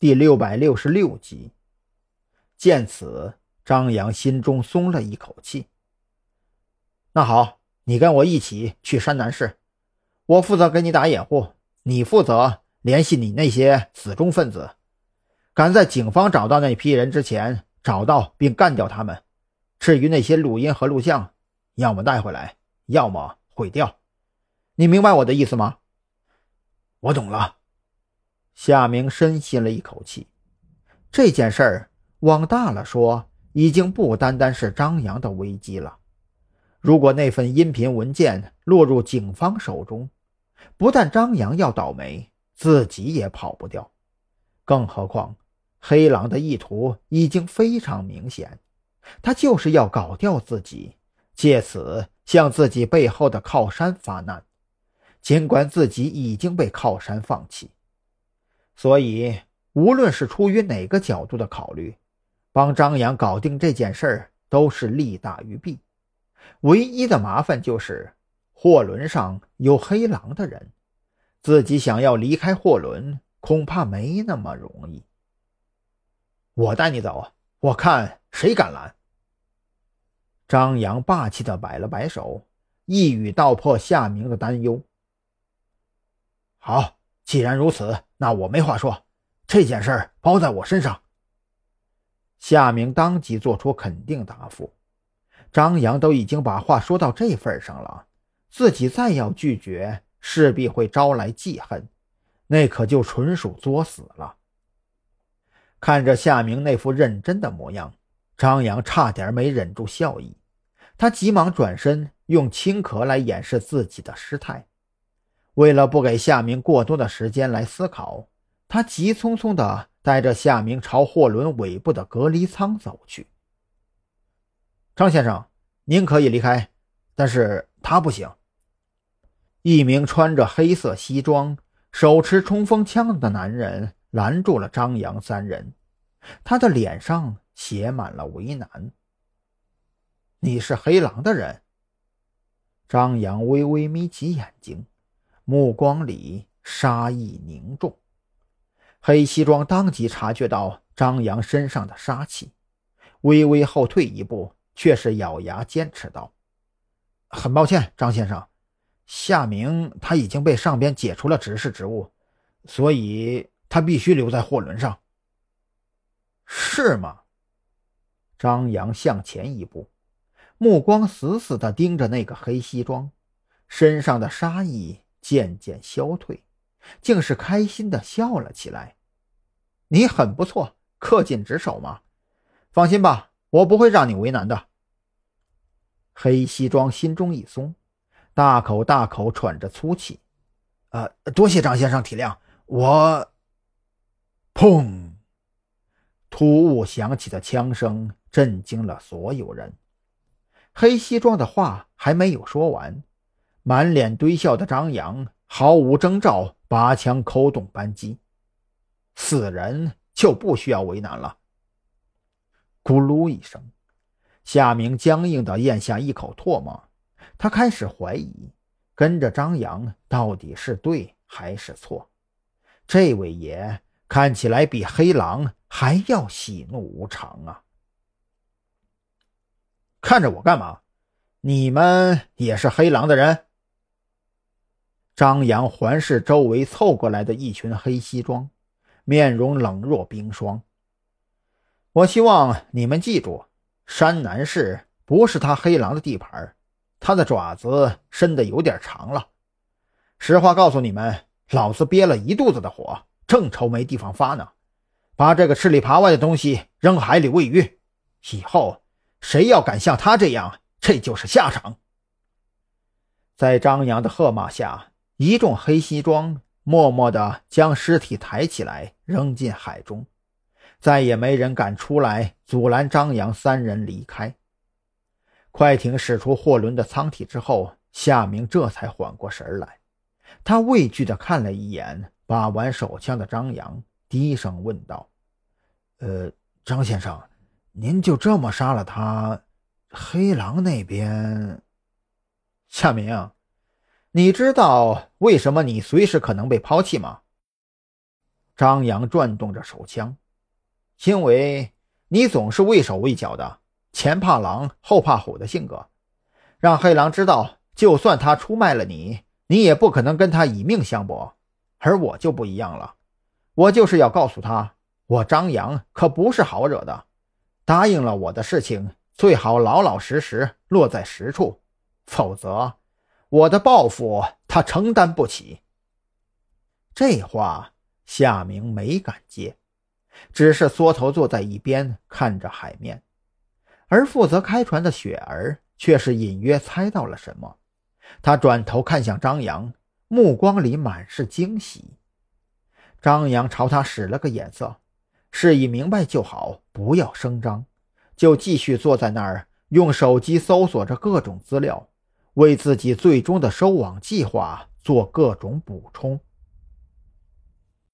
第六百六十六集。见此，张扬心中松了一口气。那好，你跟我一起去山南市，我负责给你打掩护，你负责联系你那些死忠分子，赶在警方找到那批人之前找到并干掉他们。至于那些录音和录像，要么带回来，要么毁掉。你明白我的意思吗？我懂了。夏明深吸了一口气，这件事儿往大了说，已经不单单是张扬的危机了。如果那份音频文件落入警方手中，不但张扬要倒霉，自己也跑不掉。更何况，黑狼的意图已经非常明显，他就是要搞掉自己，借此向自己背后的靠山发难。尽管自己已经被靠山放弃。所以，无论是出于哪个角度的考虑，帮张扬搞定这件事儿都是利大于弊。唯一的麻烦就是，货轮上有黑狼的人，自己想要离开货轮，恐怕没那么容易。我带你走，我看谁敢拦。张扬霸气的摆了摆手，一语道破夏明的担忧。好。既然如此，那我没话说，这件事包在我身上。夏明当即做出肯定答复。张扬都已经把话说到这份上了，自己再要拒绝，势必会招来记恨，那可就纯属作死了。看着夏明那副认真的模样，张扬差点没忍住笑意，他急忙转身，用轻咳来掩饰自己的失态。为了不给夏明过多的时间来思考，他急匆匆地带着夏明朝货轮尾部的隔离舱走去。张先生，您可以离开，但是他不行。一名穿着黑色西装、手持冲锋枪的男人拦住了张扬三人，他的脸上写满了为难。你是黑狼的人？张扬微微眯起眼睛。目光里杀意凝重，黑西装当即察觉到张扬身上的杀气，微微后退一步，却是咬牙坚持道：“很抱歉，张先生，夏明他已经被上边解除了执事职务，所以他必须留在货轮上。”是吗？张扬向前一步，目光死死地盯着那个黑西装，身上的杀意。渐渐消退，竟是开心的笑了起来。你很不错，恪尽职守嘛。放心吧，我不会让你为难的。黑西装心中一松，大口大口喘着粗气。呃，多谢张先生体谅。我……砰！突兀响起的枪声震惊了所有人。黑西装的话还没有说完。满脸堆笑的张扬毫无征兆，拔枪扣动扳机，死人就不需要为难了。咕噜一声，夏明僵硬地咽下一口唾沫，他开始怀疑，跟着张扬到底是对还是错。这位爷看起来比黑狼还要喜怒无常啊！看着我干嘛？你们也是黑狼的人？张扬环视周围凑过来的一群黑西装，面容冷若冰霜。我希望你们记住，山南市不是他黑狼的地盘，他的爪子伸得有点长了。实话告诉你们，老子憋了一肚子的火，正愁没地方发呢。把这个吃里扒外的东西扔海里喂鱼，以后谁要敢像他这样，这就是下场。在张扬的喝骂下。一众黑西装默默地将尸体抬起来扔进海中，再也没人敢出来阻拦张扬三人离开。快艇驶出货轮的舱体之后，夏明这才缓过神来，他畏惧地看了一眼把玩手枪的张扬，低声问道：“呃，张先生，您就这么杀了他？黑狼那边，夏明。”你知道为什么你随时可能被抛弃吗？张扬转动着手枪，因为你总是畏手畏脚的，前怕狼后怕虎的性格，让黑狼知道，就算他出卖了你，你也不可能跟他以命相搏。而我就不一样了，我就是要告诉他，我张扬可不是好惹的。答应了我的事情，最好老老实实落在实处，否则我的报复他承担不起。这话。夏明没敢接，只是缩头坐在一边看着海面，而负责开船的雪儿却是隐约猜到了什么，他转头看向张扬，目光里满是惊喜。张扬朝他使了个眼色，示意明白就好，不要声张，就继续坐在那儿用手机搜索着各种资料，为自己最终的收网计划做各种补充。